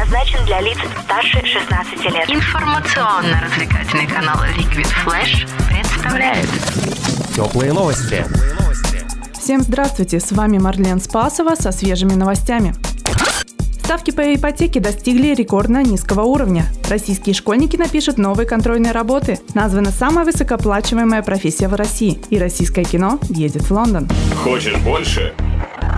предназначен для лиц старше 16 лет. Информационно-развлекательный канал Liquid Flash представляет Теплые новости. Всем здравствуйте, с вами Марлен Спасова со свежими новостями. Ставки по ипотеке достигли рекордно низкого уровня. Российские школьники напишут новые контрольные работы. Названа самая высокооплачиваемая профессия в России. И российское кино едет в Лондон. Хочешь больше?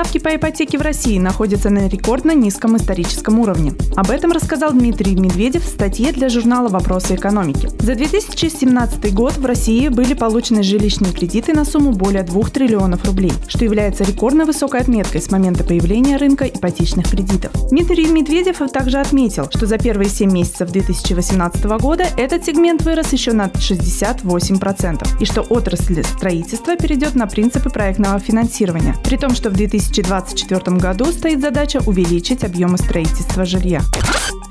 Ставки по ипотеке в России находятся на рекордно низком историческом уровне. Об этом рассказал Дмитрий Медведев в статье для журнала «Вопросы экономики». За 2017 год в России были получены жилищные кредиты на сумму более 2 триллионов рублей, что является рекордно высокой отметкой с момента появления рынка ипотечных кредитов. Дмитрий Медведев также отметил, что за первые 7 месяцев 2018 года этот сегмент вырос еще на 68%, и что отрасль строительства перейдет на принципы проектного финансирования, при том, что в 2000 2024 году стоит задача увеличить объемы строительства жилья.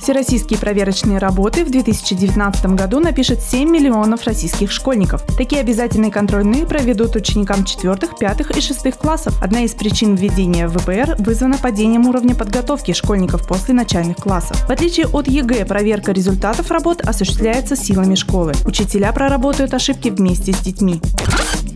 Всероссийские проверочные работы в 2019 году напишет 7 миллионов российских школьников. Такие обязательные контрольные проведут ученикам 4, 5 и 6 классов. Одна из причин введения ВПР вызвана падением уровня подготовки школьников после начальных классов. В отличие от ЕГЭ, проверка результатов работ осуществляется силами школы. Учителя проработают ошибки вместе с детьми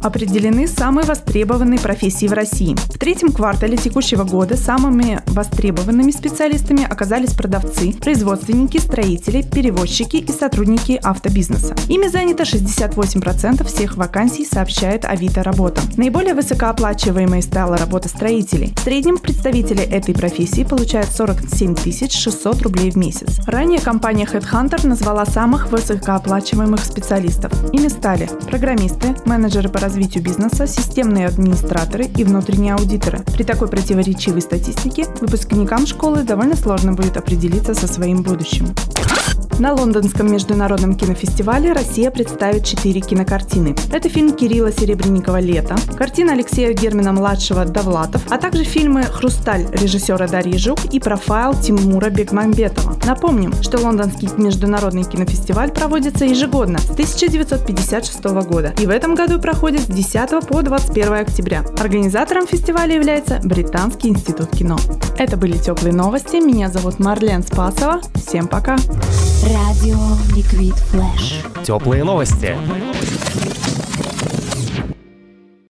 определены самые востребованные профессии в России. В третьем квартале текущего года самыми востребованными специалистами оказались продавцы, производственники, строители, перевозчики и сотрудники автобизнеса. Ими занято 68% всех вакансий, сообщает Авито Работа. Наиболее высокооплачиваемой стала работа строителей. В среднем представители этой профессии получают 47 600 рублей в месяц. Ранее компания Headhunter назвала самых высокооплачиваемых специалистов. Ими стали программисты, менеджеры по развитию бизнеса, системные администраторы и внутренние аудиторы. При такой противоречивой статистике выпускникам школы довольно сложно будет определиться со своим будущим. На Лондонском международном кинофестивале Россия представит четыре кинокартины. Это фильм Кирилла Серебренникова «Лето», картина Алексея Германа-младшего «Довлатов», а также фильмы «Хрусталь» режиссера Дарьи Жук и «Профайл» Тимура Бекмамбетова. Напомним, что Лондонский международный кинофестиваль проводится ежегодно с 1956 года и в этом году проходит с 10 по 21 октября. Организатором фестиваля является Британский институт кино. Это были теплые новости. Меня зовут Марлен Спасова. Всем пока! Радио Liquid Flash. Теплые новости.